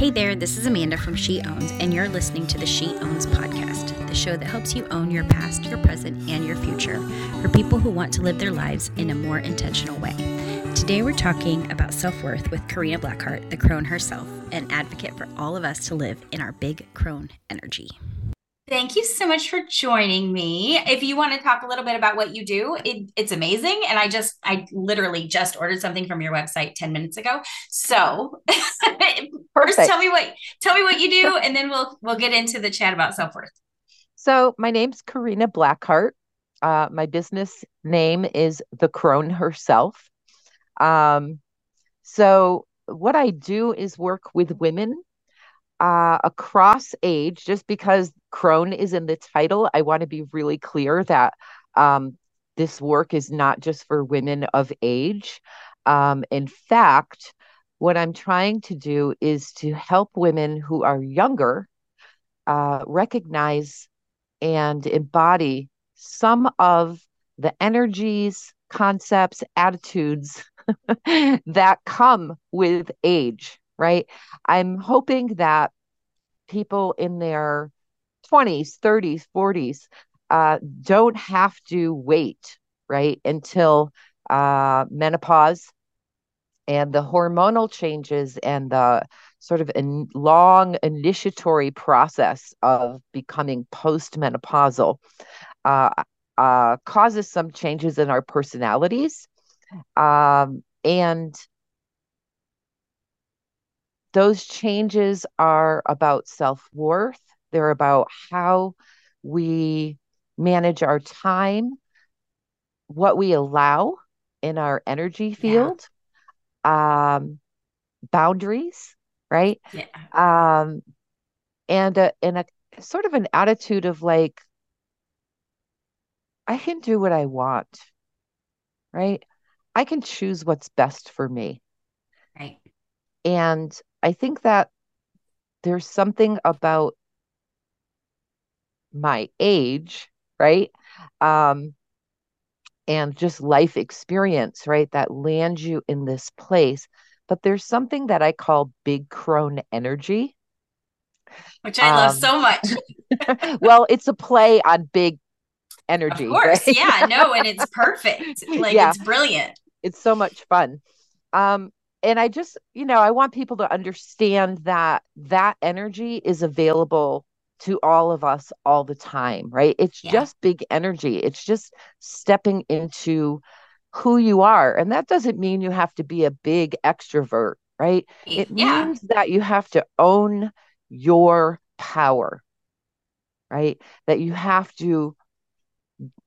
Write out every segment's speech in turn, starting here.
Hey there, this is Amanda from She Owns, and you're listening to the She Owns podcast, the show that helps you own your past, your present, and your future for people who want to live their lives in a more intentional way. Today, we're talking about self worth with Karina Blackheart, the crone herself, an advocate for all of us to live in our big crone energy. Thank you so much for joining me. If you want to talk a little bit about what you do, it, it's amazing. And I just, I literally just ordered something from your website 10 minutes ago. So first tell me what, tell me what you do, and then we'll, we'll get into the chat about self-worth. So my name's Karina Blackheart. Uh, my business name is The Crone Herself. Um, so what I do is work with women uh, across age, just because crone is in the title, I want to be really clear that um, this work is not just for women of age. Um, in fact, what I'm trying to do is to help women who are younger uh, recognize and embody some of the energies, concepts, attitudes that come with age right? I'm hoping that people in their 20s, 30s, 40s uh, don't have to wait, right, until uh, menopause and the hormonal changes and the sort of in long initiatory process of becoming postmenopausal uh, uh, causes some changes in our personalities. Um, and those changes are about self worth, they're about how we manage our time, what we allow in our energy field, yeah. um, boundaries, right? Yeah. Um, and a, and a sort of an attitude of like, I can do what I want, right? I can choose what's best for me. Right. And I think that there's something about my age, right? Um, and just life experience, right? That lands you in this place. But there's something that I call big crone energy, which I um, love so much. well, it's a play on big energy. Of course. Right? yeah. No, and it's perfect. Like yeah. it's brilliant. It's so much fun. Um, and I just, you know, I want people to understand that that energy is available to all of us all the time, right? It's yeah. just big energy. It's just stepping into who you are. And that doesn't mean you have to be a big extrovert, right? It yeah. means that you have to own your power, right? That you have to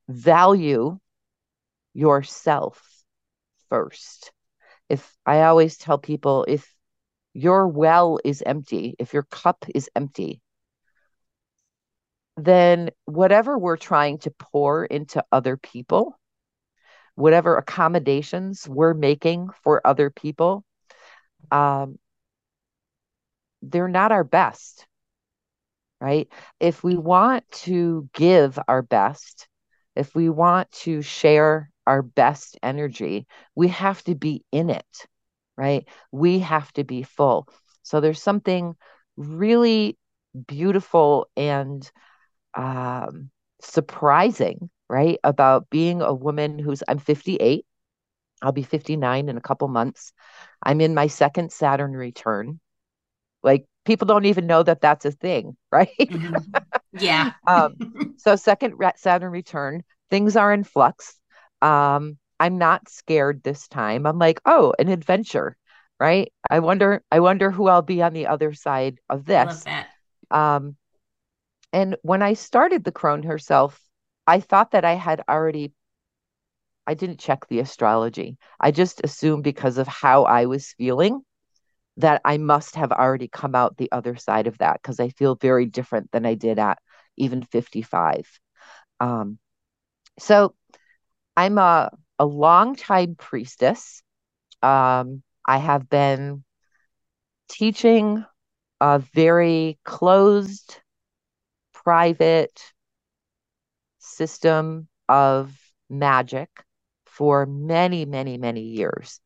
value yourself first if I always tell people if your well is empty, if your cup is empty, then whatever we're trying to pour into other people, whatever accommodations we're making for other people, um, they're not our best, right? If we want to give our best, if we want to share our best energy, we have to be in it, right? We have to be full. So there's something really beautiful and um, surprising, right, about being a woman who's, I'm 58. I'll be 59 in a couple months. I'm in my second Saturn return. Like people don't even know that that's a thing, right? Mm-hmm. Yeah. um, so second Saturn return, things are in flux um i'm not scared this time. I'm like oh an adventure right? I wonder i wonder who i'll be on the other side of this. um and when i started the crone herself i thought that i had already i didn't check the astrology. I just assumed because of how i was feeling that i must have already come out the other side of that because i feel very different than i did at even 55 um so I'm a, a long-time priestess. Um, I have been teaching a very closed, private system of magic for many, many, many years.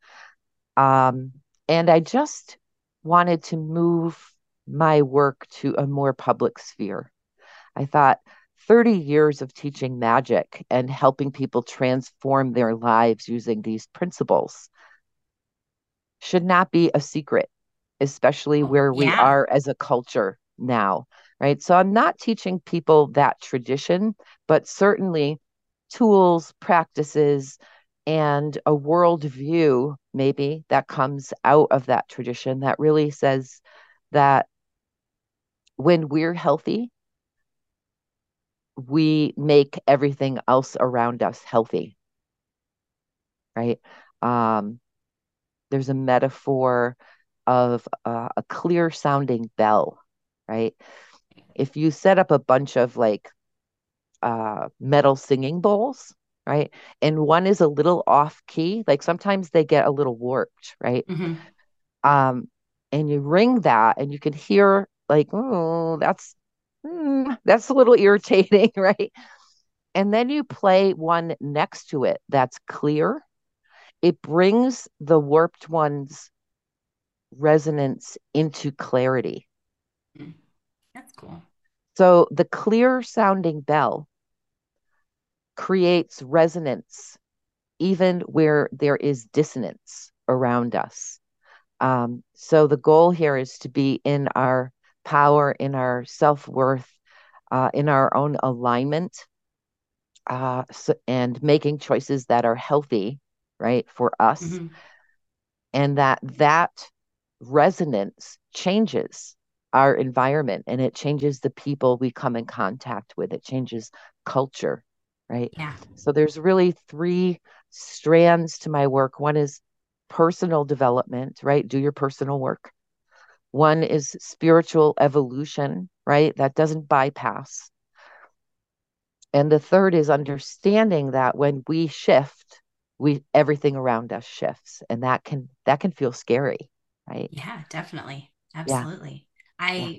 Um, and I just wanted to move my work to a more public sphere. I thought 30 years of teaching magic and helping people transform their lives using these principles should not be a secret, especially oh, where we yeah. are as a culture now, right? So I'm not teaching people that tradition, but certainly tools, practices, and a worldview, maybe that comes out of that tradition that really says that when we're healthy, we make everything else around us healthy. Right? Um, there's a metaphor of uh, a clear sounding bell, right? If you set up a bunch of like uh, metal singing bowls, right? And one is a little off key, like sometimes they get a little warped, right? Mm-hmm. Um, and you ring that and you can hear like, oh, that's mm, that's a little irritating, right? And then you play one next to it that's clear. It brings the warped one's resonance into clarity. Hmm. That's cool. So the clear sounding bell creates resonance even where there is dissonance around us. Um, so the goal here is to be in our power, in our self worth, uh, in our own alignment, uh, so, and making choices that are healthy, right, for us, mm-hmm. and that that resonance changes our environment and it changes the people we come in contact with. It changes culture, right? Yeah. So there's really three strands to my work. One is personal development, right? Do your personal work. One is spiritual evolution, right? That doesn't bypass. And the third is understanding that when we shift, we everything around us shifts and that can that can feel scary, right? Yeah, definitely. Absolutely. Yeah. I yeah.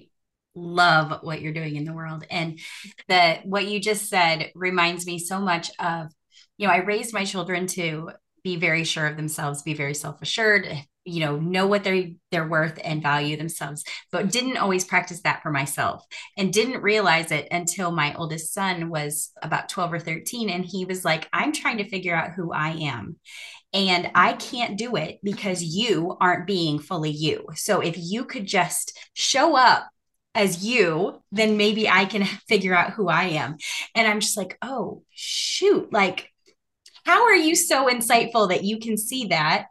love what you're doing in the world and that what you just said reminds me so much of you know, I raised my children to be very sure of themselves, be very self-assured, you know know what they they're worth and value themselves but didn't always practice that for myself and didn't realize it until my oldest son was about 12 or 13 and he was like i'm trying to figure out who i am and i can't do it because you aren't being fully you so if you could just show up as you, then maybe I can figure out who I am. And I'm just like, oh, shoot. Like, how are you so insightful that you can see that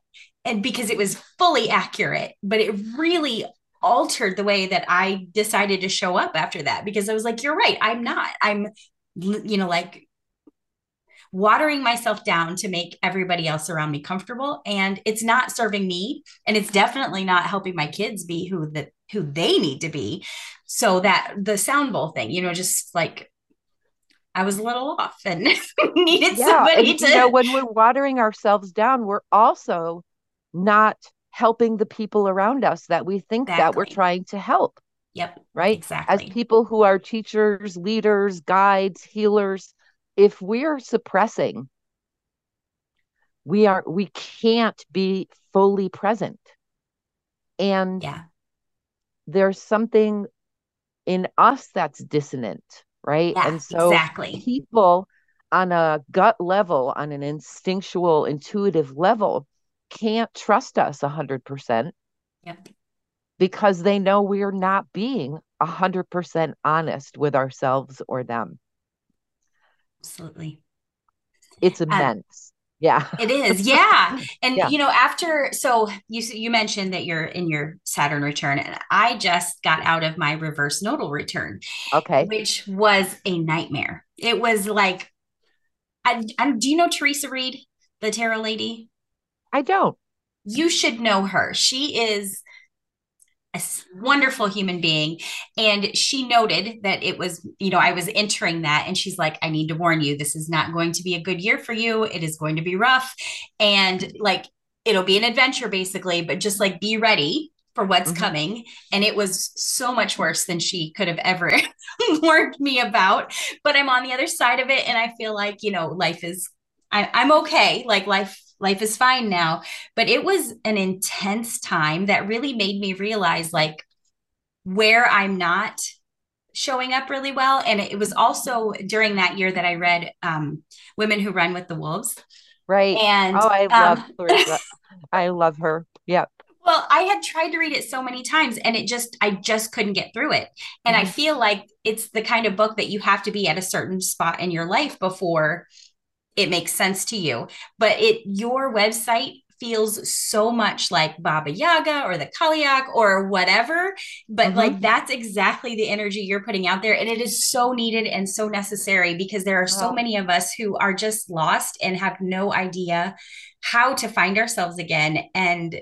and because it was fully accurate, but it really altered the way that I decided to show up after that because I was like, you're right, I'm not. I'm, you know, like watering myself down to make everybody else around me comfortable and it's not serving me and it's definitely not helping my kids be who that who they need to be so that the sound bowl thing you know just like I was a little off and needed yeah, somebody and, to you know when we're watering ourselves down we're also not helping the people around us that we think exactly. that we're trying to help. Yep. Right. Exactly. As people who are teachers, leaders, guides, healers, if we're suppressing, we are we can't be fully present. And yeah. there's something in us that's dissonant, right? Yeah, and so exactly. people on a gut level, on an instinctual, intuitive level, can't trust us 100%. Yeah. Because they know we're not being 100% honest with ourselves or them. Absolutely. It's immense. yeah. It is. Yeah. And yeah. you know, after so you you mentioned that you're in your Saturn return and I just got out of my reverse nodal return. Okay. Which was a nightmare. It was like I, I do you know Theresa Reed, the tarot lady? I don't. You should know her. She is a wonderful human being. And she noted that it was, you know, I was entering that. And she's like, I need to warn you, this is not going to be a good year for you. It is going to be rough. And like, it'll be an adventure basically, but just like be ready for what's mm-hmm. coming. And it was so much worse than she could have ever warned me about. But I'm on the other side of it. And I feel like, you know, life is, I, I'm okay. Like life life is fine now. But it was an intense time that really made me realize like, where I'm not showing up really well. And it was also during that year that I read um, Women Who Run with the Wolves. Right. And oh, I love um, I love her. Yep. Well, I had tried to read it so many times and it just, I just couldn't get through it. And mm-hmm. I feel like it's the kind of book that you have to be at a certain spot in your life before it makes sense to you. But it, your website feels so much like Baba Yaga or the Cailleach or whatever. But mm-hmm. like that's exactly the energy you're putting out there. And it is so needed and so necessary because there are so many of us who are just lost and have no idea how to find ourselves again. And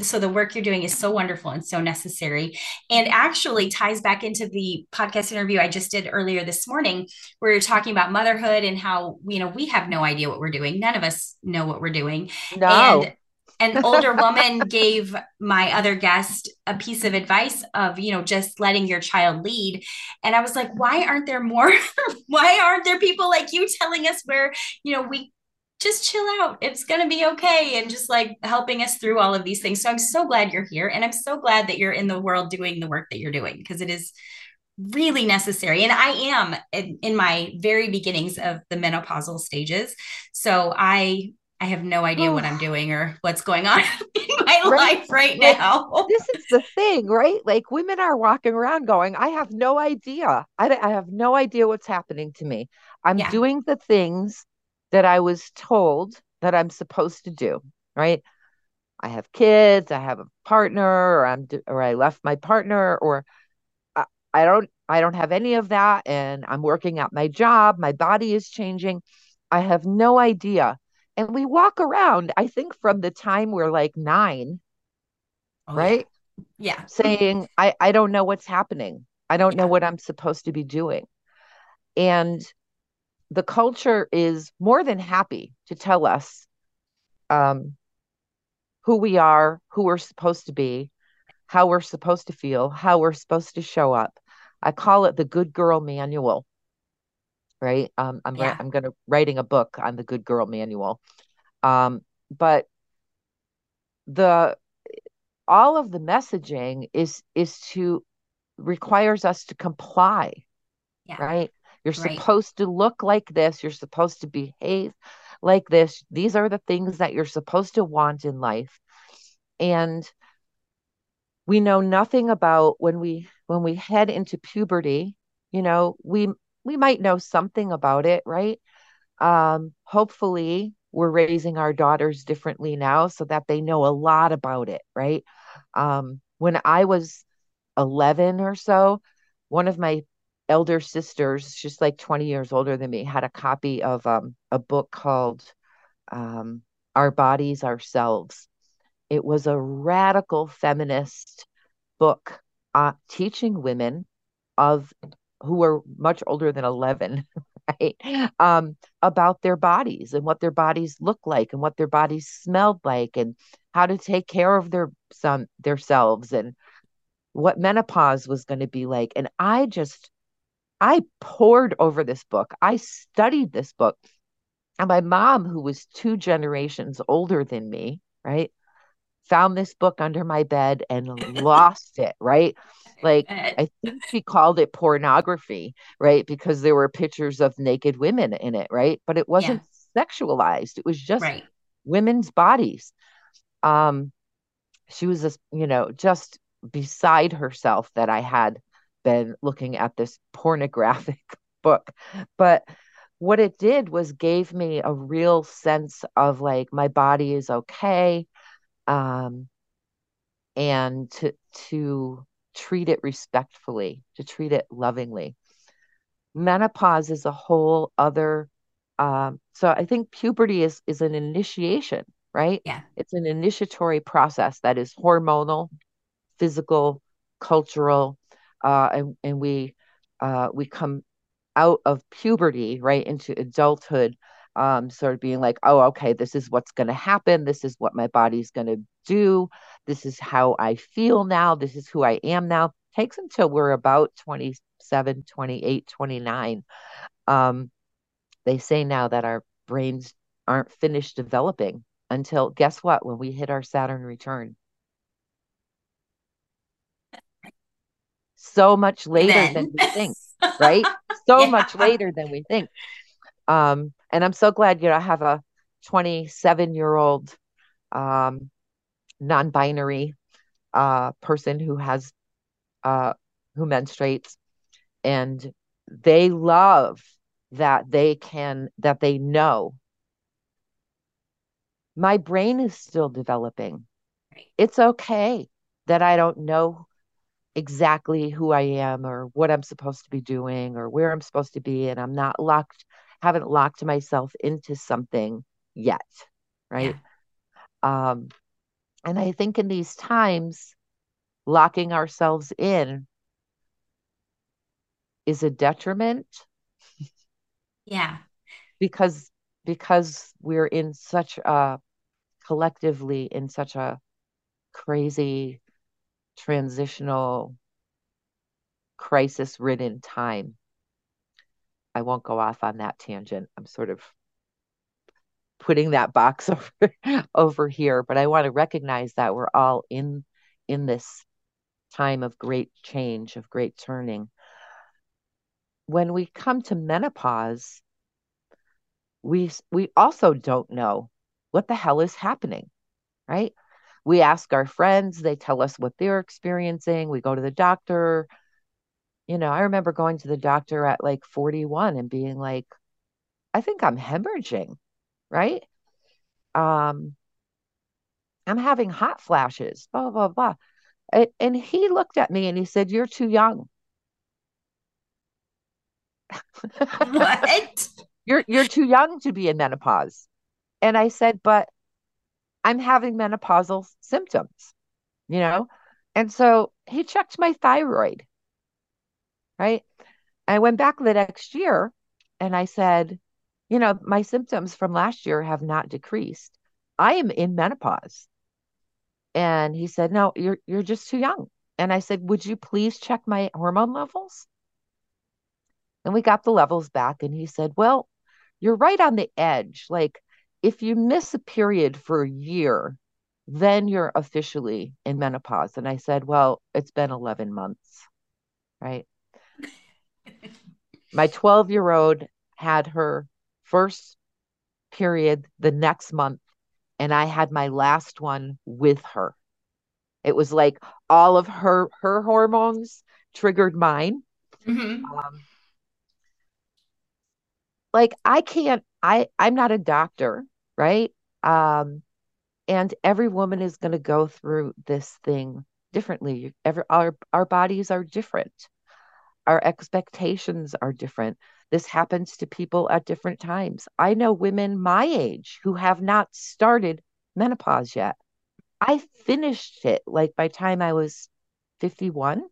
so the work you're doing is so wonderful and so necessary. And actually ties back into the podcast interview i just did earlier this morning where you're talking about motherhood and how you know we have no idea what we're doing. None of us know what we're doing. No. and an older woman gave my other guest a piece of advice of you know just letting your child lead. And i was like why aren't there more? Why aren't there people like you telling us where you know we just chill out. It's going to be okay. And just like helping us through all of these things. So I'm so glad you're here. And I'm so glad that you're in the world doing the work that you're doing because it is really necessary. And I am in, in, my very beginnings of the menopausal stages. So I I have no idea what I'm oh. doing or what's going on in my right? life right like, now. this is the thing, right? Like women are walking around going, I have no idea. I, I have no idea what's happening to me. I'm yeah. doing the things that I was told that I'm supposed to do, right? I have kids, I have a partner, or I'm or I left my partner, or I, I don't I don't have any of that, and I'm working at my job. My body is changing. I have no idea. And we walk around, I think from the time we're like nine, oh, right? Yeah. yeah. Saying, I, I don't know what's happening. I don't yeah. know what I'm supposed to be doing. And the culture is more than happy to tell us um, who we are, who we're supposed to be, how we're supposed to feel, how we're supposed to show up. I call it the good girl manual. Right. Um, I'm yeah. I'm going to writing a book on the good girl manual. Um, but the all of the messaging is is to requires us to comply. Yeah. Right. You're right. supposed to look like this. You're supposed to behave like this. These are the things that you're supposed to want in life. And we know nothing about when we when we head into puberty, you know, we we might know something about it, right? Um, hopefully we're raising our daughters differently now so that they know a lot about it, right? Um, when I was 11 or so, one of my elder sisters, she's like 20 years older than me, had a copy of um, a book called um, Our Bodies, Ourselves. It was a radical feminist book uh, teaching women of who were much older than 11 right um, about their bodies and what their bodies look like and what their bodies smelled like and how to take care of their some themselves and what menopause was going to be like and i just I poured over this book. I studied this book. And my mom, who was two generations older than me, right, found this book under my bed and lost it, right? Like, I think she called it pornography, right? Because there were pictures of naked women in it, right? But it wasn't yeah. sexualized, it was just right. women's bodies. Um, she was just, you know, just beside herself that I had been looking at this pornographic book. But what it did was gave me a real sense of like my body is okay. Um, and to to treat it respectfully, to treat it lovingly. Menopause is a whole other um, so I think puberty is is an initiation, right? Yeah. It's an initiatory process that is hormonal, physical, cultural, uh, and and we uh, we come out of puberty right into adulthood um, sort of being like oh okay this is what's going to happen. This is what my body's going to do. This is how i feel now. This is who i am now. Takes until we're about 27 28 29 um, they say now that our brains aren't finished developing until guess what? When we hit our saturn return so much later then. than we think, right? So yeah. much later than we think. Um, and I'm so glad, you know, I have a 27 year old um, non binary uh, person who has, uh, who menstruates and they love that they can, that they know my brain is still developing. Right. It's okay that I don't know exactly who I am or what I'm supposed to be doing or where I'm supposed to be. And I'm not locked, haven't locked myself into something yet. Right. Yeah. Um, and I think in these times, locking ourselves in is a detriment. Yeah. Because because we're in such a collectively in such a crazy transitional crisis ridden time. I won't go off on that tangent. I'm sort of putting that box over over here but i want to recognize that we're all in in this time of great change of great turning. When we come to menopause we we also don't know what the hell is happening, right? We ask our friends, they tell us what they're experiencing. We go to the doctor. You know, I remember going to the doctor at like 41 and being like, I think I'm hemorrhaging, right? Um, I'm having hot flashes, blah, blah, blah. And, and he looked at me and he said, You're too young. what? You're you're too young to be in menopause. And I said, but I'm having menopausal symptoms, you know? And so he checked my thyroid, right? I went back the next year and I said, you know, my symptoms from last year have not decreased. I am in menopause. And he said, no, you're, you're just too young. And I said, would you please check my hormone levels? And we got the levels back. And he said, well, you're right on the edge. Like if you miss a period for a year, then you're officially in menopause. And I said, Well, it's been 11 months, right? My 12 year old had her first period the next month, and I had my last one with her. It was like all of her her hormones triggered mine. Mm-hmm. Um, like I can't I I'm not a doctor, right? Um and every woman is going to go through this thing differently. Every our our bodies are different. Our expectations are different. This happens to people at different times. I know women my age who have not started menopause yet. I finished it like by time I was 51.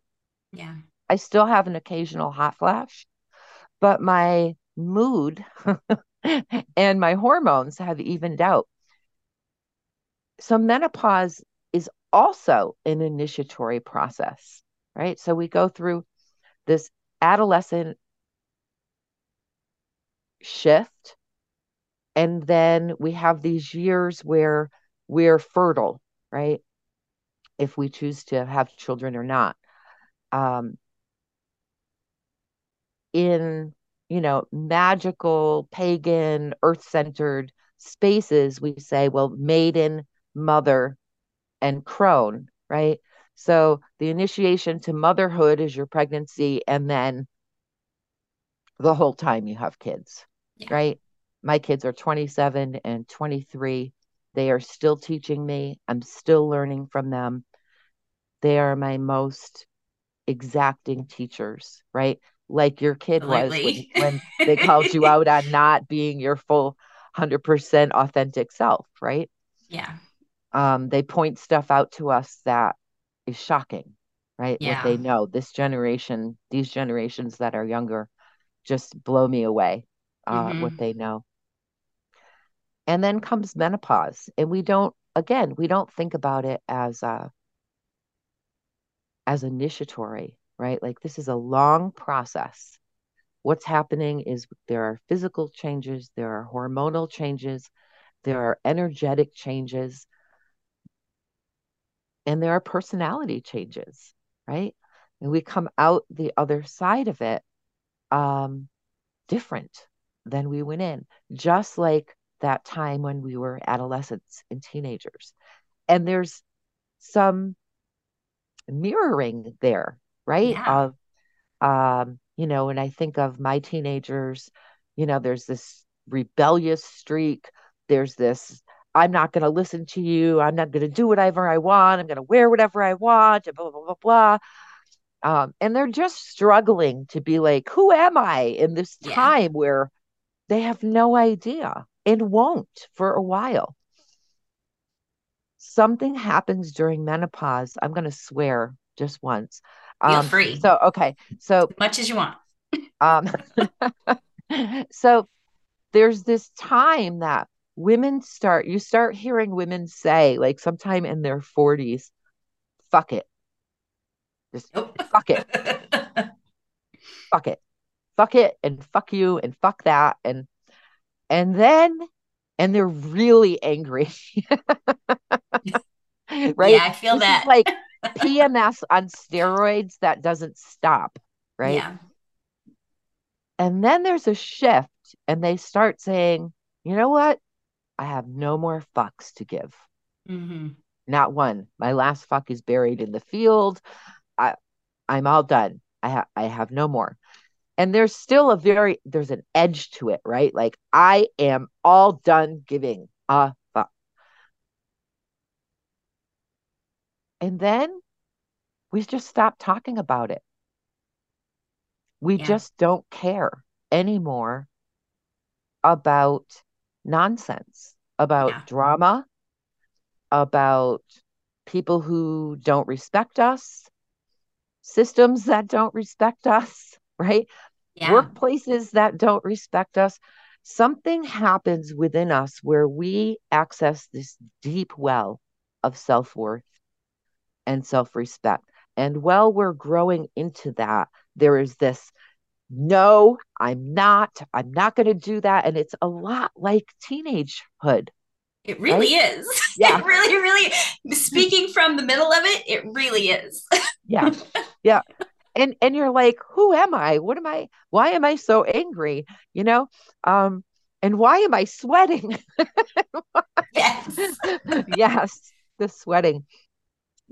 Yeah. I still have an occasional hot flash, but my mood and my hormones have evened out. So, menopause is also an initiatory process, right? So, we go through this adolescent shift, and then we have these years where we're fertile, right? If we choose to have children or not. Um, in you know, magical, pagan, earth centered spaces, we say, well, maiden, mother, and crone, right? So the initiation to motherhood is your pregnancy, and then the whole time you have kids, yeah. right? My kids are 27 and 23. They are still teaching me. I'm still learning from them. They are my most exacting teachers, right? Like your kid was when, when they called you out on not being your full 100% authentic self, right? Yeah. Um, they point stuff out to us that is shocking, right? Yeah. They know. This generation, these generations that are younger, just blow me away. Uh, mm-hmm. What they know. And then comes menopause, and we don't. Again, we don't think about it as a as initiatory right? Like this is a long process. What's happening is there are physical changes, there are hormonal changes, there are energetic changes, and there are personality changes, right? and we come out the other side of it um, different than we went in, just like that time when we were adolescents and teenagers. And there's some mirroring there, right? Yeah. Of, um, you know, when I think of my teenagers, you know, there's this rebellious streak. There's this, I'm not going to listen to you. I'm not going to do whatever I want. I'm going to wear whatever I want, blah, blah, blah, blah. Um, and they're just struggling to be like, who am I in this Yeah. time where they have no idea and won't for a while? Something happens during menopause. I'm going to swear just once. Feel Um, free. so, okay. So, Much as you want. um, so there's this time that women start, you start hearing women say, like sometime in their 40s, fuck it. Just Nope. fuck it. fuck it fuck it and fuck you and fuck that and and then and they're really angry right Yeah, I feel this that. like pms on steroids that doesn't stop right? Yeah. and then there's a shift and they start saying you know what? I have no more fucks to give. Hmm not one. My last fuck is buried in the field. I i'm all done. I have i have no more. And there's still a very there's an edge to it right? Like i am all done giving a fuck and then we just stop talking about it we Yeah. just don't care anymore about nonsense about Yeah. drama about people who don't respect us systems that don't respect us right Yeah. workplaces that don't respect us. Something happens within us where we access this deep well of self worth and self respect. And while we're growing into that, there is this no, I'm not, I'm not going to do that. And it's a lot like teenagehood. It really is. Yeah. It really, really, speaking from the middle of it, it really is. Yeah. yeah. And and you're like, who am I? What am I? Why am I so angry? You know? Um, and why am I sweating? yes. yes, the sweating,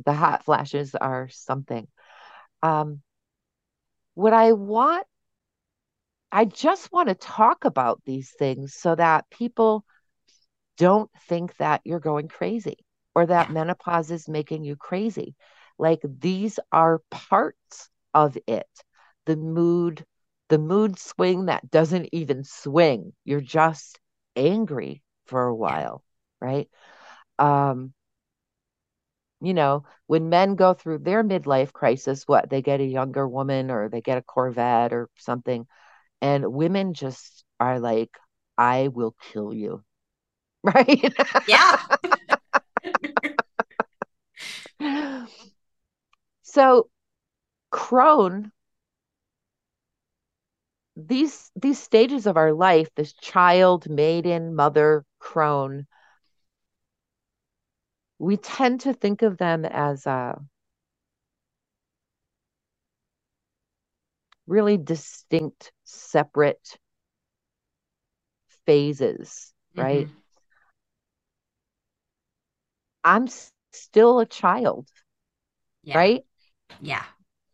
the hot flashes are something. Um, what I want, I just want to talk about these things so that people don't think that you're going crazy or that Yeah. menopause is making you crazy. Like these are parts of it. The mood, the mood swing that doesn't even swing. You're just angry for a while, right? Um, you know, when men go through their midlife crisis, what they get a younger woman or they get a Corvette or something, and women just are like, I will kill you. Right? Yeah. so crone these these stages of our life this child maiden mother crone we tend to think of them as uh, really distinct separate phases right Mhm. i'm s- still a child Yeah. right Yeah.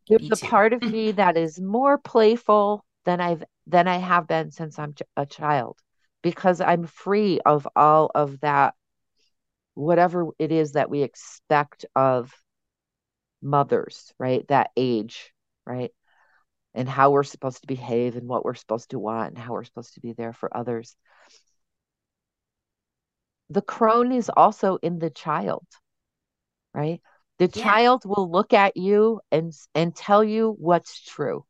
there's a part of me that is more playful than I've than I have been since I'm ch- a child because I'm free of all of that whatever it is that we expect of mothers, right? That age, right? And how we're supposed to behave and what we're supposed to want and how we're supposed to be there for others. The crone is also in the child, right? The Yeah. child will look at you and and tell you what's true,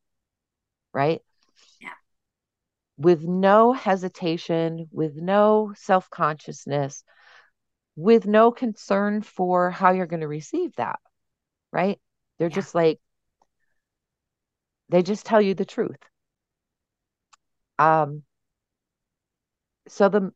right? Yeah. With no hesitation, with no self-consciousness, with no concern for how you're going to receive that, right? They're Yeah. just like they just tell you the truth. Um so the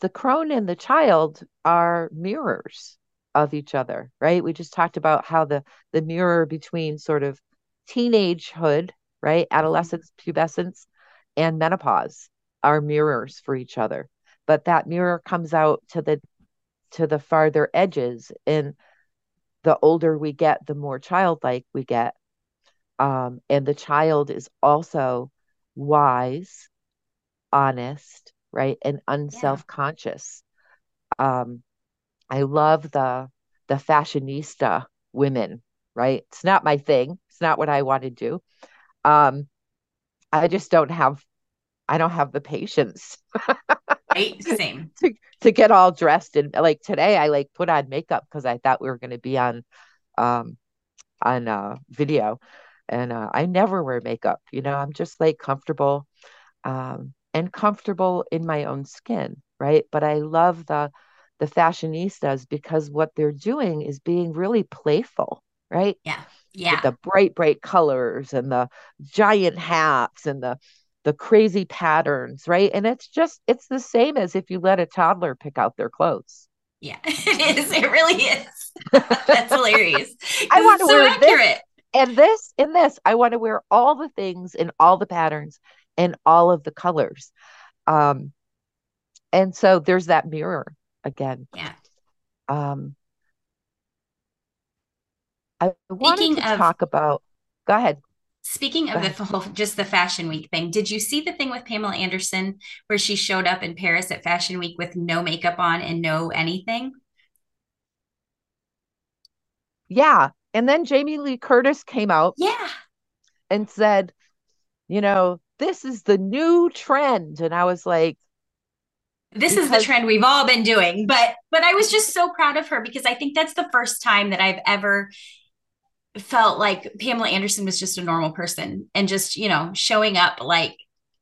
the crone and the child are mirrors of each other, right? We just talked about how the the mirror between sort of teenagehood, right? Adolescence, pubescence, and menopause are mirrors for each other. But that mirror comes out to the to the farther edges and the older we get, the more childlike we get. Um, and the child is also wise, honest, right, and unself-conscious. Yeah. Um, I love the the fashionista women, right? It's not my thing. It's not what I want to do. Um, I just don't have I don't have the patience. right? Same. to, to get all dressed and like today I like put on makeup because I thought we were going to be on um on uh video and uh, I never wear makeup, you know. I'm just like comfortable um and comfortable in my own skin, right? But I love the the fashionistas because what they're doing is being really playful, right? Yeah. Yeah. With the bright, bright colors and the giant hats and the the crazy patterns, right? And it's just it's the same as if you let a toddler pick out their clothes. Yeah, it is. It really is. That's hilarious. I want to so wear accurate. this and this and this. I want to wear all the things in all the patterns and all of the colors. Um, and so there's that mirror again. Yeah. Um, I wanted to of, talk about. Go ahead. Speaking of the whole, just the Fashion Week thing, did you see the thing with Pamela Anderson where she showed up in Paris at Fashion Week with no makeup on and no anything? Yeah. And then Jamie Lee Curtis came out. Yeah. And said, you know, this is the new trend. And I was like, this because- is the trend we've all been doing but but i was just so proud of her because i think that's the first time that i've ever felt like Pamela Anderson was just a normal person and just, you know, showing up like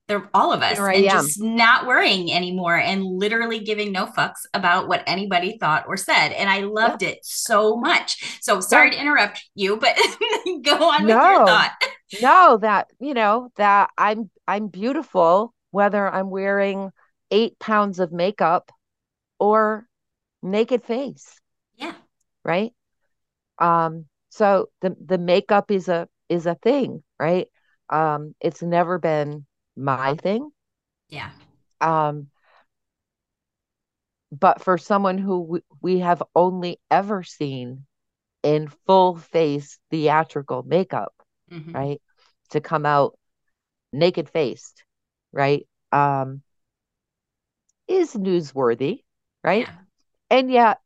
they're all of us and just not worrying anymore and literally giving no fucks about what anybody thought or said. And I loved yeah. it so much. So sorry yeah. to interrupt you, but go on no, with your thought. no, that, you know, that I'm I'm beautiful whether I'm wearing eight pounds of makeup or naked face. Yeah. Right. Um, so the the makeup is a is a thing, right? Um, it's never been my thing. Yeah. Um, but for someone who we, we have only ever seen in full face theatrical makeup, mm-hmm. right? To come out naked faced, right? Um, is newsworthy, right? Yeah. And yet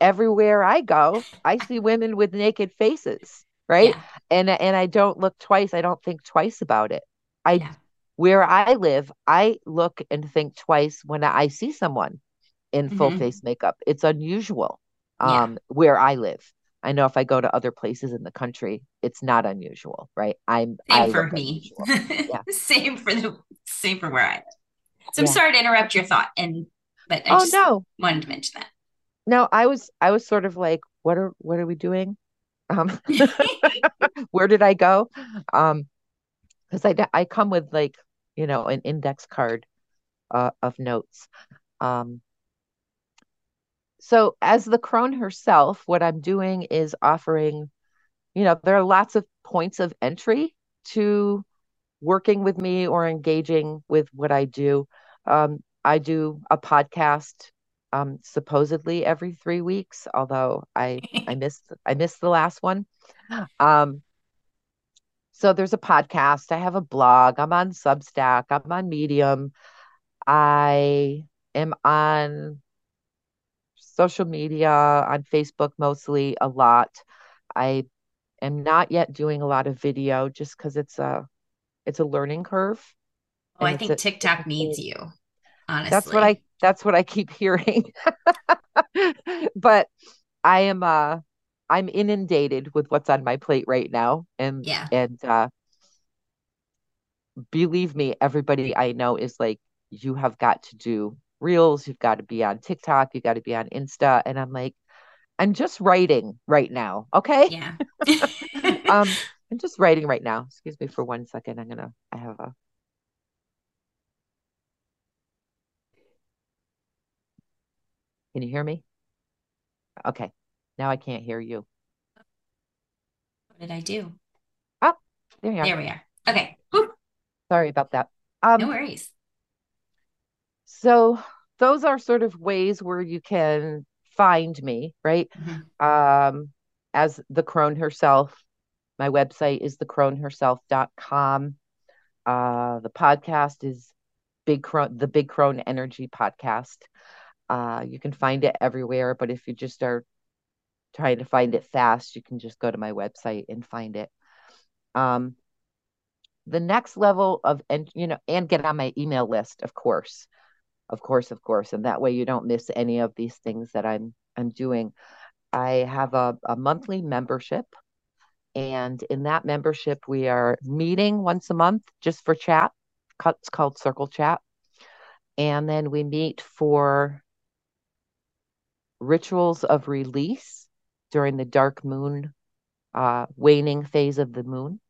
everywhere I go, I see women with naked faces, right? Yeah. And and I don't look twice. I don't think twice about it. I yeah. where I live, I look and think twice when I see someone in full mm-hmm. face makeup. It's unusual um yeah. where I live. I know if I go to other places in the country, it's not unusual, right? I'm same I for me. yeah. same for the same for where I live. So I'm sorry to interrupt your thought and but I oh, no. wanted to mention that no, I was I was sort of like, what are what are we doing? Um, where did I go? Um, because I I come with like you know an index card uh, of notes. Um, so as the crone herself, what I'm doing is offering, you know, there are lots of points of entry to working with me or engaging with what I do. Um, I do a podcast um, supposedly every three weeks, although I I missed I missed the last one. Um, so there's a podcast. I have a blog. I'm on Substack. I'm on Medium. I am on social media on Facebook mostly a lot. I am not yet doing a lot of video just because it's a it's a learning curve. Oh, I think a, TikTok needs you. Honestly. That's what I that's what I keep hearing. but I am uh I'm inundated with what's on my plate right now. And yeah. and uh believe me, everybody I know is like, you have got to do reels, you've got to be on TikTok, you've got to be on Insta. And I'm like, I'm just writing right now. Okay. Yeah. um, I'm just writing right now. Excuse me for one second. I'm gonna I have a Can you hear me? Okay. Now I can't hear you. What did I do? Oh, There you are. There we are. Okay. Sorry about that. Um, no worries. So those are sort of ways where you can find me, right? Mm-hmm. Um, as the crone herself. My website is thecroneherself.com. Uh, the podcast is Big Crone, the Big Crone Energy Podcast. Uh, you can find it everywhere, but if you just are trying to find it fast, you can just go to my website and find it. Um, the next level of and you know and get on my email list, of course, of course, of course, and that way you don't miss any of these things that I'm I'm doing. I have a, a monthly membership, and in that membership, we are meeting once a month just for chat. It's called Circle Chat, and then we meet for rituals of release during the dark moon uh, waning phase of the moon.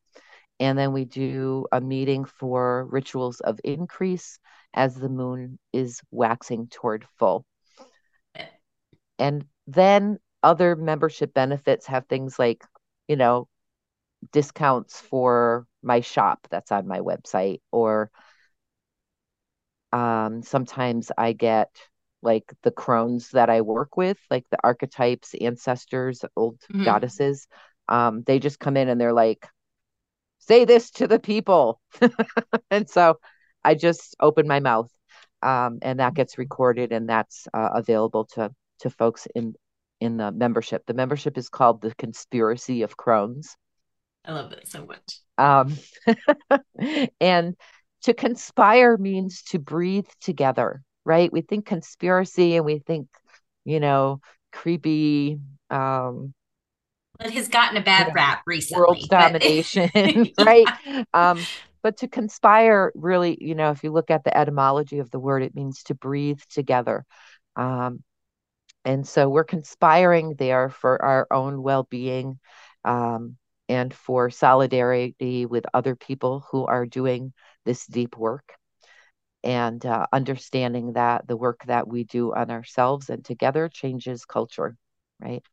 And then we do a meeting for rituals of increase as the moon is waxing toward full. And then other membership benefits have things like, you know, discounts for my shop that's on my website, or um, sometimes I get like the crones that I work with, like the archetypes, ancestors, old mm-hmm. goddesses. Um, they just come in and they're like, say this to the people. and so I just open my mouth um, and that gets recorded and that's uh, available to to folks in in the membership. The membership is called the Conspiracy of Crones. I love that so much. Um, and to conspire means to breathe together, right? We think conspiracy and we think, you know, creepy, um, it has gotten a bad rap recently. World but... domination, right? Um, but to conspire, really, you know, if you look at the etymology of the word, it means to breathe together. Um, and so we're conspiring there for our own well being um, and for solidarity with other people who are doing this deep work and uh, understanding that the work that we do on ourselves and together changes culture, right?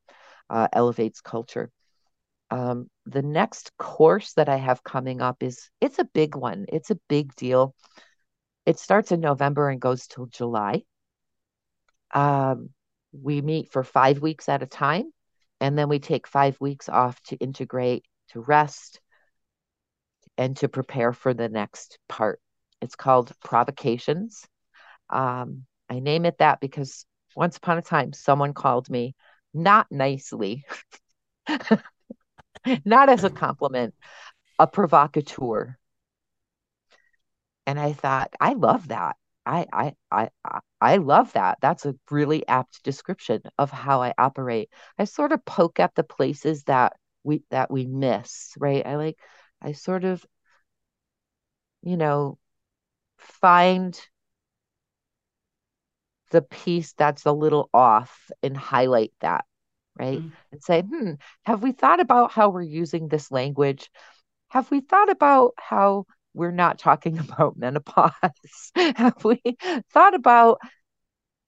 uh, elevates culture. Um, the next course that I have coming up is it's a big one. It's a big deal. It starts in November and goes till July. Um, we meet for five weeks at a time, and then we take five weeks off to integrate, to rest, and to prepare for the next part. It's called Provocations. Um, I name it that because once upon a time, someone called me not nicely, not as a compliment, a provocateur. And I thought, I love that. I, I I I love that. That's a really apt description of how I operate. I sort of poke at the places that we that we miss, right? I like I sort of you know find the piece that's a little off and highlight that, right? Mm-hmm. And say, hmm, have we thought about how we're using this language? Have we thought about how we're not talking about menopause? have we thought about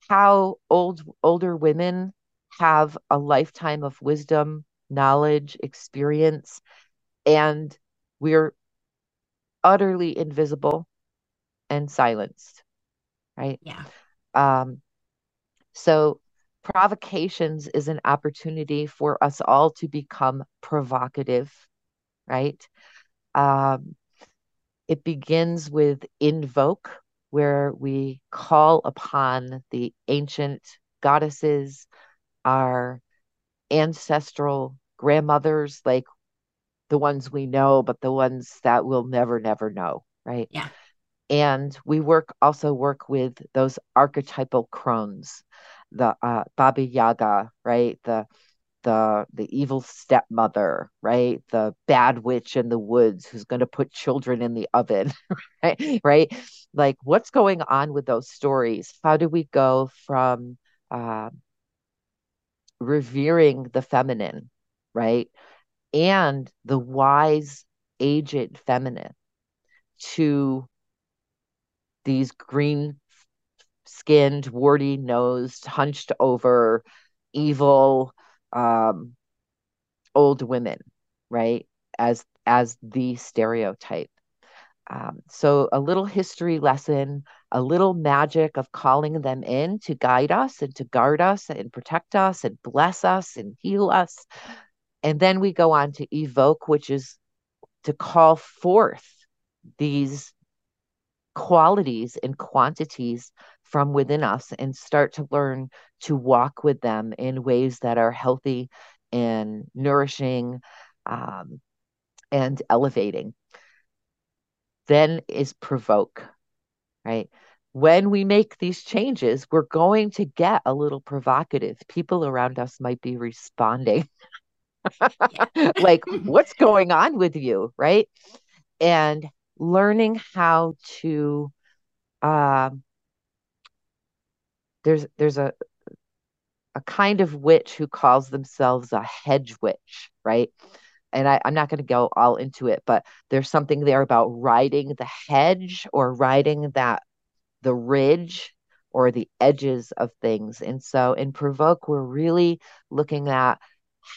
how old older women have a lifetime of wisdom, knowledge, experience, and we're utterly invisible and silenced, right? Yeah. Um, so, provocations is an opportunity for us all to become provocative, right? Um, it begins with invoke, where we call upon the ancient goddesses, our ancestral grandmothers, like the ones we know, but the ones that we'll never, never know, right? Yeah and we work also work with those archetypal crones the uh, baba yaga right? The the the evil stepmother right? The bad witch in the woods who's going to put children in the oven right? Right? Like what's going on with those stories? How do we go from uh, revering the feminine right? And the wise aged feminine to these green skinned, warty nosed, hunched over, evil um, old women, right? As as the stereotype. Um, so, a little history lesson, a little magic of calling them in to guide us and to guard us and protect us and bless us and heal us. And then we go on to evoke, which is to call forth these qualities and quantities from within us and start to learn to walk with them in ways that are healthy and nourishing um, and elevating. Then is provoke, right? When we make these changes, we're going to get a little provocative. People around us might be responding. like, what's going on with you? Right. And learning how to um, there's there's a a kind of witch who calls themselves a hedge witch, right? And I, I'm not going to go all into it, but there's something there about riding the hedge or riding that the ridge or the edges of things. And so in Provoke, we're really looking at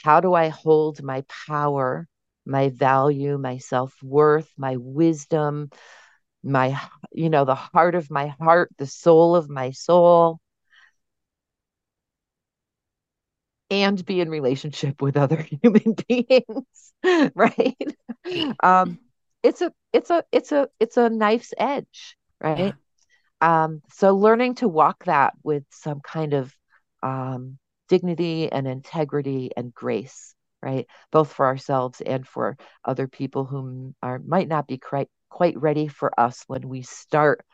how do I hold my power my value, my self worth, my wisdom, my, you know, the heart of my heart, the soul of my soul, and be in relationship with other human beings, right? Um, it's a, it's a, it's a, it's a knife's edge, right? Yeah. Um, so learning to walk that with some kind of um, dignity and integrity and grace right? Both for ourselves and for other people who are might not be quite quite ready for us when we start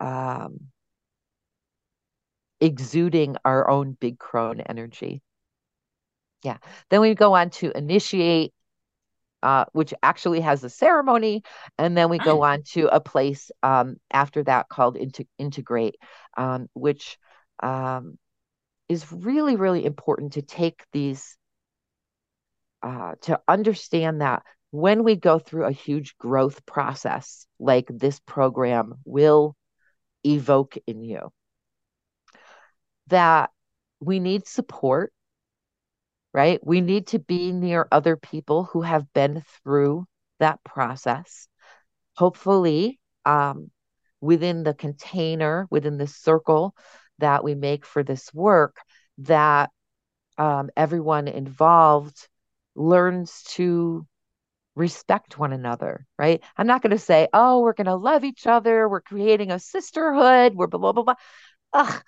um, exuding our own big crone energy. Yeah. Then we go on to initiate, uh, which actually has a ceremony, and then we go on to a place um, after that called into, integrate, um, which um, is really really important to take these uh, to understand that when we go through a huge growth process like this program will evoke in you, that we need support, right? We need to be near other people who have been through that process. Hopefully, um, within the container, within the circle that we make for this work, that um, everyone involved learns to respect one another, right? I'm not going to say, oh, we're going to love each other. We're creating a sisterhood. We're blah, blah, blah. Ugh.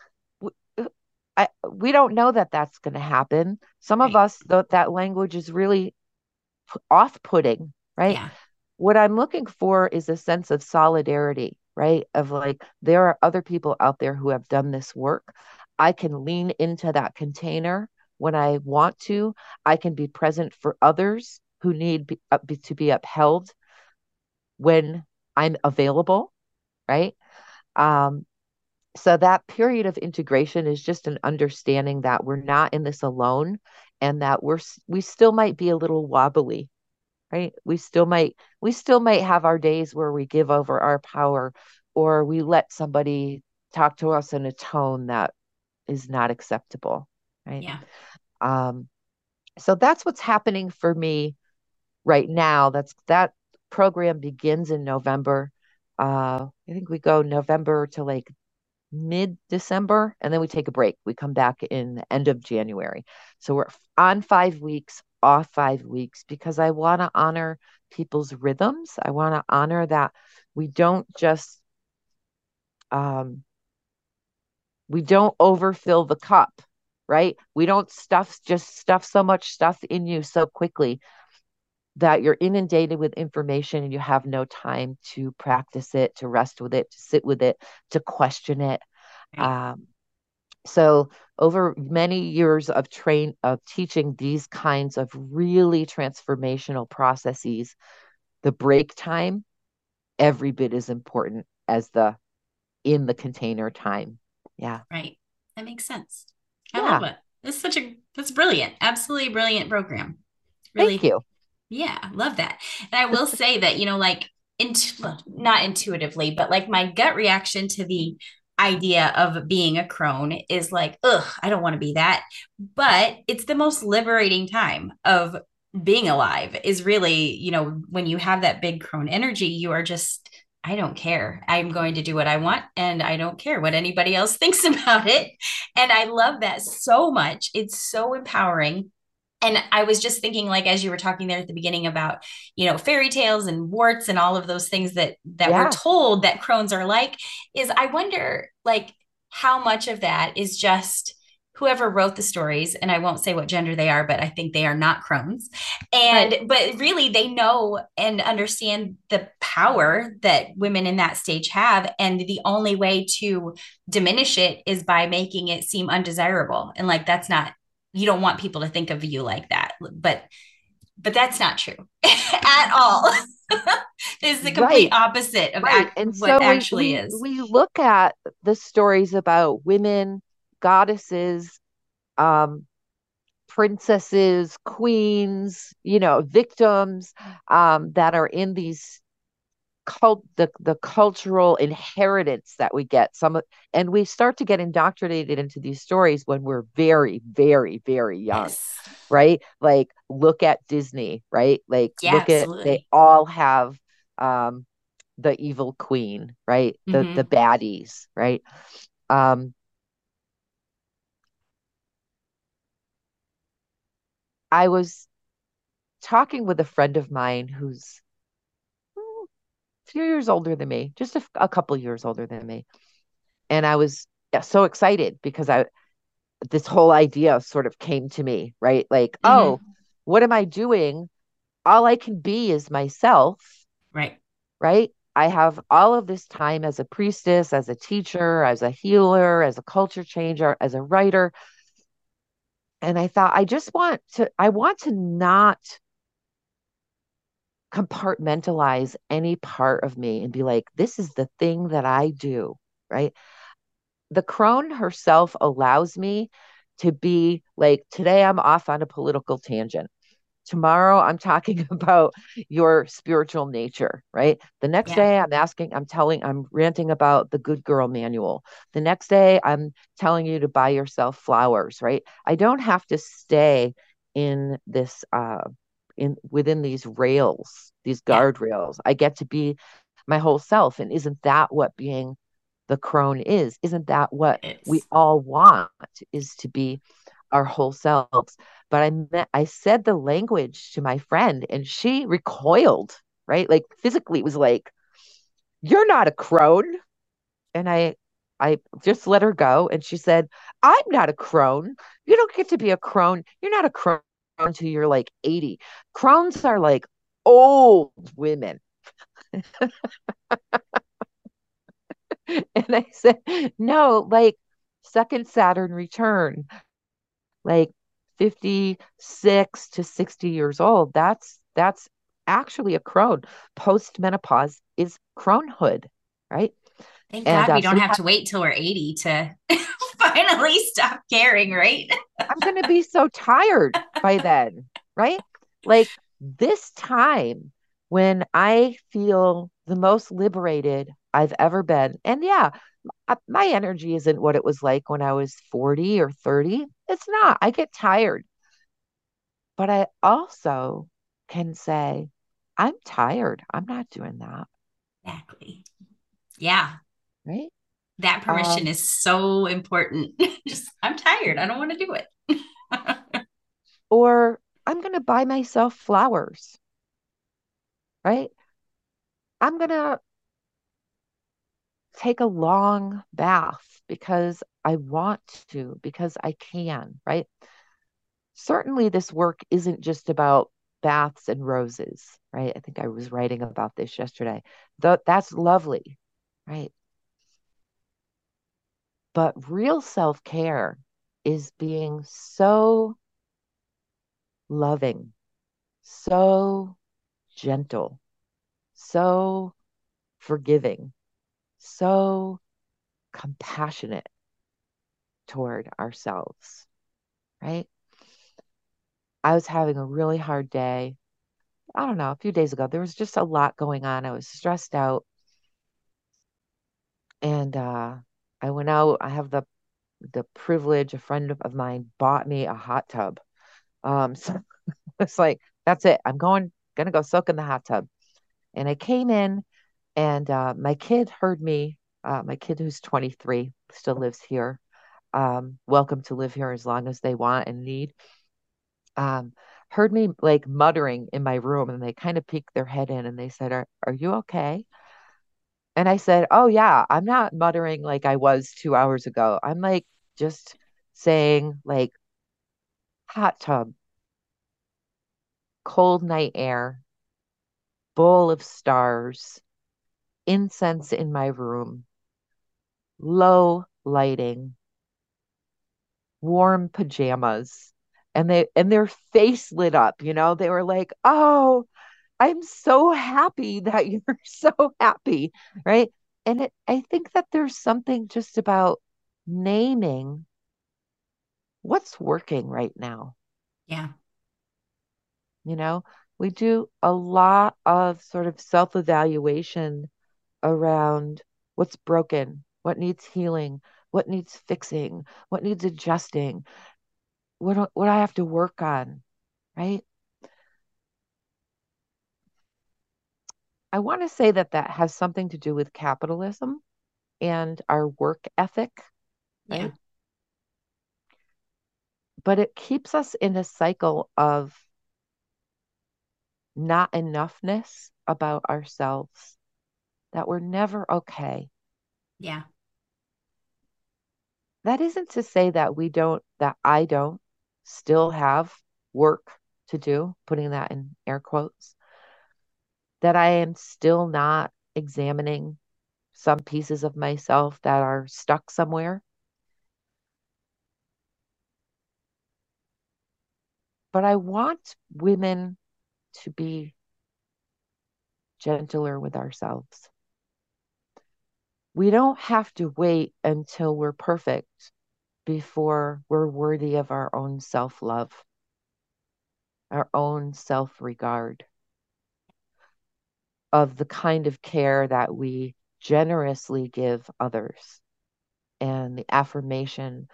Uh, I, we don't know that that's going to happen. Some right. of us, th- that language is really off putting, right? Yeah. What I'm looking for is a sense of solidarity, right? Of like, there are other people out there who have done this work. I can lean into that container when I want to. I can be present for others who need be, uh, be, to be upheld when I'm available, right? Um, so that period of integration is just an understanding that we're not in this alone and that we're we still might be a little wobbly right we still might we still might have our days where we give over our power or we let somebody talk to us in a tone that is not acceptable right yeah um, so that's what's happening for me right now. That's that program begins in November. Uh, I think we go November to like mid December, and then we take a break. We come back in the end of January. So we're on five weeks, off five weeks, because I want to honor people's rhythms. I want to honor that we don't just um, we don't overfill the cup right? We don't stuff just stuff so much stuff in you so quickly that you're inundated with information and you have no time to practice it, to rest with it, to sit with it, to question it. Um, so over many years of train of teaching these kinds of really transformational processes, the break time every bit as important as the in the container time. Yeah. Right. That makes sense. I yeah. love it. It's such a that's brilliant. Absolutely brilliant program. Really, Thank you. Yeah, love that. And I will say that, you know, like into not intuitively, but like my gut reaction to the idea of being a crone is like, ugh, I don't want to be that. But it's the most liberating time of being alive is really, you know, when you have that big crone energy, you are just, I don't care. I'm going to do what I want and I don't care what anybody else thinks about it. And I love that so much. It's so empowering. And I was just thinking, like, as you were talking there at the beginning about, you know, fairy tales and warts and all of those things that that yeah. we're told that crones are like, is I wonder, like, how much of that is just whoever wrote the stories and i won't say what gender they are but i think they are not crones and right. but really they know and understand the power that women in that stage have and the only way to diminish it is by making it seem undesirable and like that's not you don't want people to think of you like that but but that's not true at all this is the complete right. opposite of right. act- and what so actually we, is we look at the stories about women goddesses, um, princesses, queens, you know, victims um, that are in these cult the the cultural inheritance that we get some and we start to get indoctrinated into these stories when we're very very very young yes. right like look at disney right like yeah, look absolutely. at they all have um the evil queen right the mm-hmm. the baddies right um I was talking with a friend of mine who's a few years older than me, just a, a couple years older than me. And I was so excited because I this whole idea sort of came to me, right? Like, mm-hmm. oh, what am I doing? All I can be is myself. Right. Right. I have all of this time as a priestess, as a teacher, as a healer, as a culture changer, as a writer and I thought I just want to I want to not compartmentalize any part of me and be like this is the thing that I do, right? The crone herself allows me to be like today I'm off on a political tangent. Tomorrow, I'm talking about your spiritual nature, right? The next yeah. day, I'm asking, I'm telling, I'm ranting about the good girl manual. The next day, I'm telling you to buy yourself flowers, right? I don't have to stay in this, uh, in within these rails, these guardrails. I get to be my whole self. And isn't that what being the crone is? Isn't that what we all want? Is to be our whole selves. But I met, I said the language to my friend and she recoiled, right? Like physically it was like, you're not a crone. And I, I just let her go. And she said, I'm not a crone. You don't get to be a crone. You're not a crone until you're like 80. Crones are like old women. and I said, no, like second Saturn return like 56 to 60 years old. That's that's actually a crone. Post menopause is cronehood right? Thank and, god uh, we don't so have to wait till we're 80 to finally stop caring right? I'm going to be so tired by then right? Like this time when i feel the most liberated i've ever been and yeah my energy isn't what it was like when I was 40 or 30. It's not. I get tired. But I also can say, I'm tired. I'm not doing that. Exactly. Yeah. Right. That permission um, is so important. Just, I'm tired. I don't want to do it. or I'm going to buy myself flowers. Right. I'm going to take a long bath because I want to, because I can, right? Certainly, this work isn't just about baths and roses, right? I think I was writing about this yesterday. Th- that's lovely, right? But real self care is being so loving, so gentle, so forgiving, so compassionate toward ourselves, right? I was having a really hard day. I don't know, a few days ago. There was just a lot going on. I was stressed out. And uh, I went out. I have the the privilege, a friend of mine bought me a hot tub. Um, so it's like, that's it. I'm going, gonna go soak in the hot tub. And I came in and uh, my kid heard me, uh, my kid who's 23 still lives here. Um, welcome to live here as long as they want and need. Um, heard me like muttering in my room and they kind of peeked their head in and they said, Are, are you okay? And I said, Oh, yeah, I'm not muttering like I was two hours ago. I'm like just saying, like, hot tub, cold night air, bowl of stars, incense in my room, low lighting, warm pajamas. And they and their face lit up, you know, they were like, Oh, I'm so happy that you're so happy, right? And it, I think that there's something just about naming what's working right now. Yeah. You know, we do a lot of sort of self evaluation around what's broken, what needs healing, what needs fixing, what needs adjusting, what, what I have to work on, right? I want to say that that has something to do with capitalism and our work ethic, right? Yeah. But it keeps us in a cycle of not enoughness about ourselves, that we're never okay. Yeah. That isn't to say that we don't, that I don't still have work to do, putting that in air quotes that I am still not examining some pieces of myself that are stuck somewhere. But I want women to be gentler with ourselves. We don't have to wait until we're perfect before we're worthy of our own self love, our own self regard of the kind of care that we generously give others and the affirmation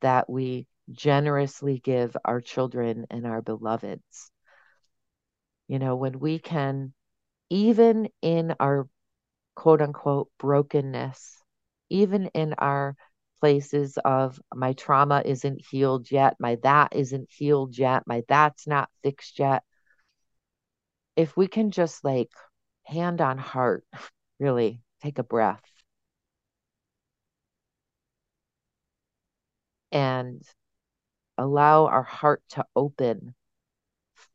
that we generously give our children and our beloveds. You know, when we can, even in our quote unquote brokenness, even in our places of my trauma isn't healed yet, my that isn't healed yet, my that's not fixed yet. If we can just like hand on heart, really take a breath. And allow our heart to open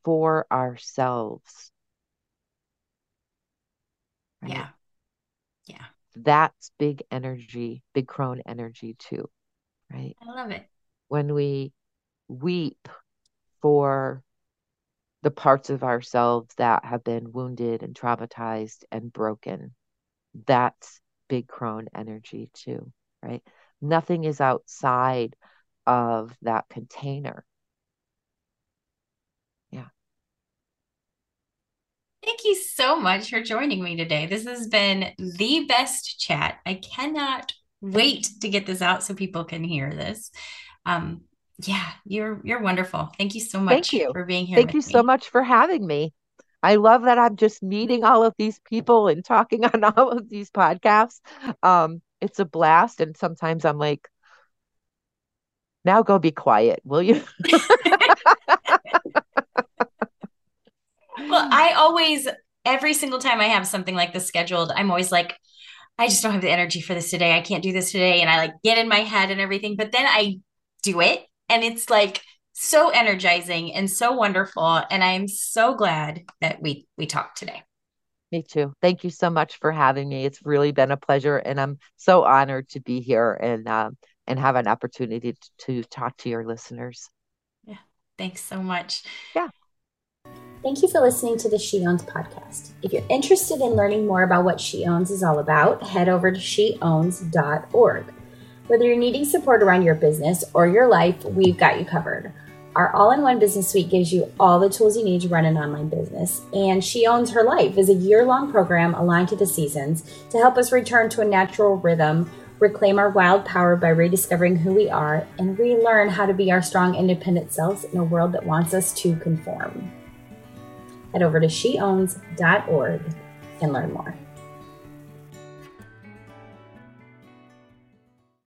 for ourselves. Right? Yeah. That's big energy, big crone energy too. Right. I love it. When we weep for the parts of ourselves that have been wounded and traumatized and broken. That's big crone energy too, right? Nothing is outside of that container. Yeah. Thank you so much for joining me today. This has been the best chat. I cannot wait to get this out so people can hear this. Um, yeah, you're you're wonderful. Thank you so much Thank you. for being here. Thank you me. so much for having me. I love that I'm just meeting all of these people and talking on all of these podcasts. Um, it's a blast. And sometimes I'm like, now go be quiet, will you? I always, every single time I have something like this scheduled, I'm always like, I just don't have the energy for this today. I can't do this today. And I like get in my head and everything. But then I do it. And it's like so energizing and so wonderful. And i'm so glad that we we talked today. Me too. Thank you so much for having me. It's really been a pleasure and i'm so honored to be here and um, and have an opportunity to, to talk to your listeners. Yeah. Thanks so much. Yeah Thank you for listening to the She Owns podcast. If you're interested in learning more about what She Owns is all about, head over to sheowns.org. Whether you're needing support around your business or your life, we've got you covered. Our all in one business suite gives you all the tools you need to run an online business. And She Owns Her Life is a year long program aligned to the seasons to help us return to a natural rhythm, reclaim our wild power by rediscovering who we are, and relearn how to be our strong, independent selves in a world that wants us to conform. Head over to sheowns.org and learn more.